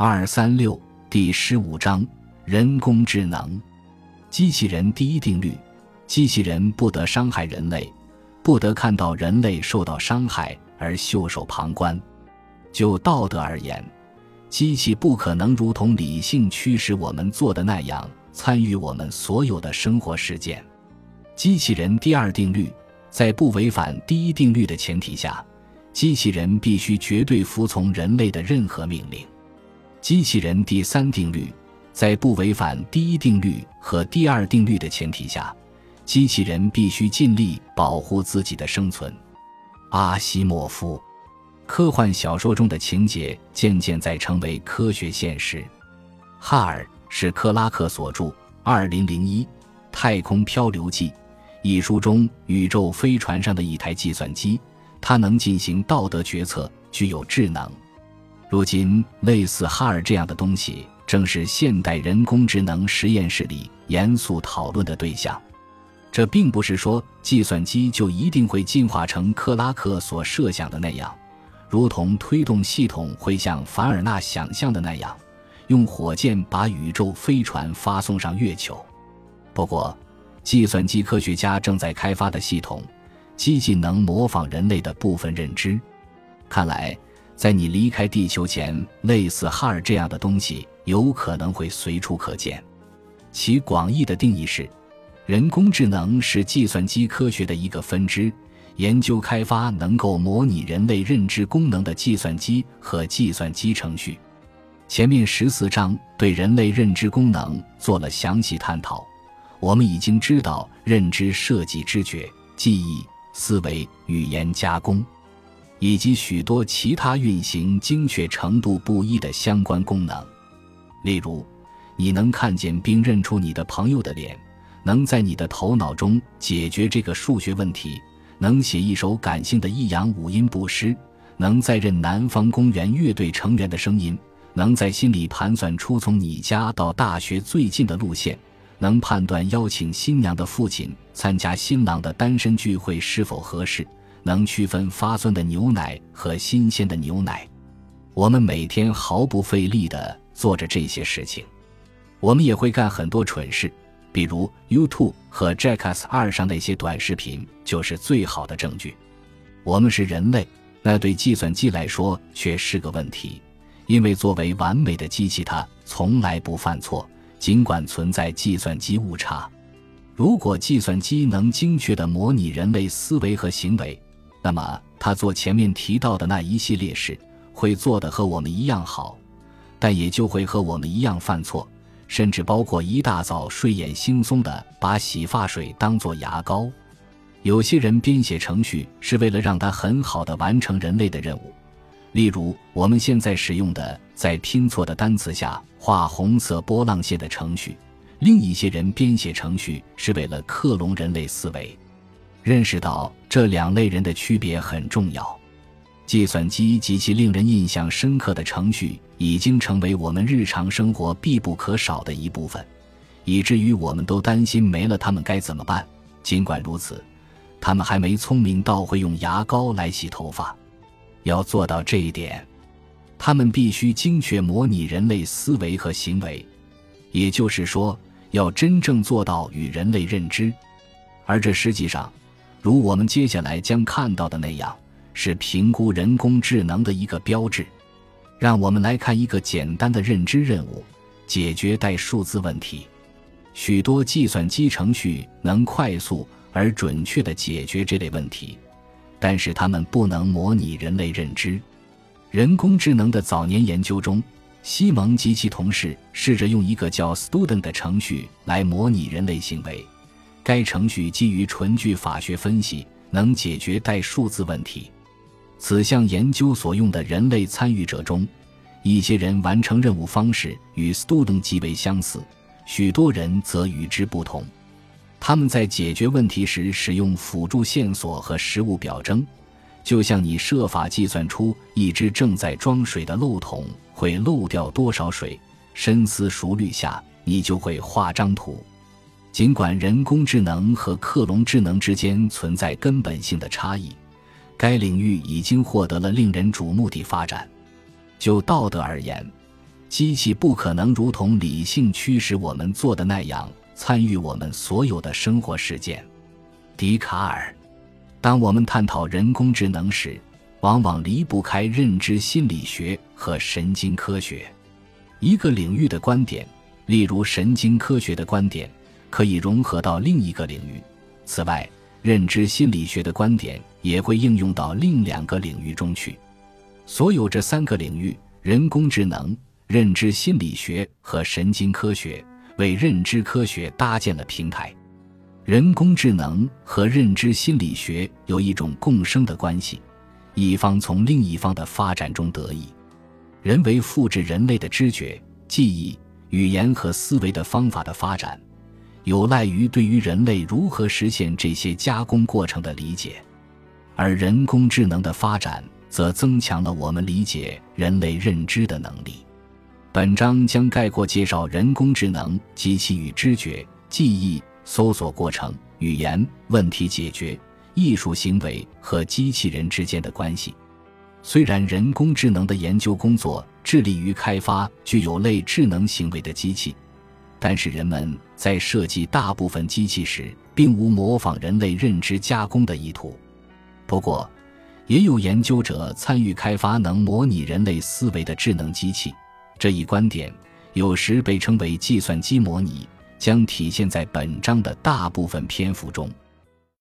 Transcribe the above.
二三六第十五章人工智能，机器人第一定律：机器人不得伤害人类，不得看到人类受到伤害而袖手旁观。就道德而言，机器不可能如同理性驱使我们做的那样参与我们所有的生活事件。机器人第二定律：在不违反第一定律的前提下，机器人必须绝对服从人类的任何命令。机器人第三定律：在不违反第一定律和第二定律的前提下，机器人必须尽力保护自己的生存。阿西莫夫。科幻小说中的情节渐渐在成为科学现实。哈尔是克拉克所著《二零零一太空漂流记》一书中宇宙飞船上的一台计算机，它能进行道德决策，具有智能。如今，类似哈尔这样的东西，正是现代人工智能实验室里严肃讨论的对象。这并不是说计算机就一定会进化成克拉克所设想的那样。如同推动系统会像凡尔纳想象的那样，用火箭把宇宙飞船发送上月球。不过，计算机科学家正在开发的系统，机器能模仿人类的部分认知。看来，在你离开地球前，类似哈尔这样的东西有可能会随处可见。其广义的定义是，人工智能是计算机科学的一个分支。研究开发能够模拟人类认知功能的计算机和计算机程序。前面十四章对人类认知功能做了详细探讨。我们已经知道认知设计、知觉、记忆、思维、语言加工，以及许多其他运行精确程度不一的相关功能。例如，你能看见并认出你的朋友的脸，能在你的头脑中解决这个数学问题。能写一首感性的抑扬五音布诗，能在认南方公园乐队成员的声音，能在心里盘算出从你家到大学最近的路线，能判断邀请新娘的父亲参加新郎的单身聚会是否合适，能区分发酸的牛奶和新鲜的牛奶。我们每天毫不费力地做着这些事情，我们也会干很多蠢事。比如 YouTube 和 Jackass 二上那些短视频就是最好的证据。我们是人类，那对计算机来说却是个问题，因为作为完美的机器，它从来不犯错，尽管存在计算机误差。如果计算机能精确地模拟人类思维和行为，那么他做前面提到的那一系列事会做的和我们一样好，但也就会和我们一样犯错。甚至包括一大早睡眼惺忪的把洗发水当做牙膏。有些人编写程序是为了让它很好的完成人类的任务，例如我们现在使用的在拼错的单词下画红色波浪线的程序。另一些人编写程序是为了克隆人类思维。认识到这两类人的区别很重要。计算机及其令人印象深刻的程序已经成为我们日常生活必不可少的一部分，以至于我们都担心没了它们该怎么办。尽管如此，他们还没聪明到会用牙膏来洗头发。要做到这一点，他们必须精确模拟人类思维和行为，也就是说，要真正做到与人类认知。而这实际上，如我们接下来将看到的那样。是评估人工智能的一个标志。让我们来看一个简单的认知任务：解决带数字问题。许多计算机程序能快速而准确地解决这类问题，但是它们不能模拟人类认知。人工智能的早年研究中，西蒙及其同事试着用一个叫 Student 的程序来模拟人类行为。该程序基于纯句法学分析，能解决带数字问题。此项研究所用的人类参与者中，一些人完成任务方式与 Student 极为相似，许多人则与之不同。他们在解决问题时使用辅助线索和实物表征，就像你设法计算出一只正在装水的漏桶会漏掉多少水，深思熟虑下，你就会画张图。尽管人工智能和克隆智能之间存在根本性的差异。该领域已经获得了令人瞩目的发展。就道德而言，机器不可能如同理性驱使我们做的那样参与我们所有的生活事件。笛卡尔。当我们探讨人工智能时，往往离不开认知心理学和神经科学。一个领域的观点，例如神经科学的观点，可以融合到另一个领域。此外，认知心理学的观点也会应用到另两个领域中去。所有这三个领域——人工智能、认知心理学和神经科学——为认知科学搭建了平台。人工智能和认知心理学有一种共生的关系，一方从另一方的发展中得益。人为复制人类的知觉、记忆、语言和思维的方法的发展。有赖于对于人类如何实现这些加工过程的理解，而人工智能的发展则增强了我们理解人类认知的能力。本章将概括介绍人工智能及其与知觉、记忆、搜索过程、语言、问题解决、艺术行为和机器人之间的关系。虽然人工智能的研究工作致力于开发具有类智能行为的机器。但是人们在设计大部分机器时，并无模仿人类认知加工的意图。不过，也有研究者参与开发能模拟人类思维的智能机器。这一观点有时被称为计算机模拟，将体现在本章的大部分篇幅中。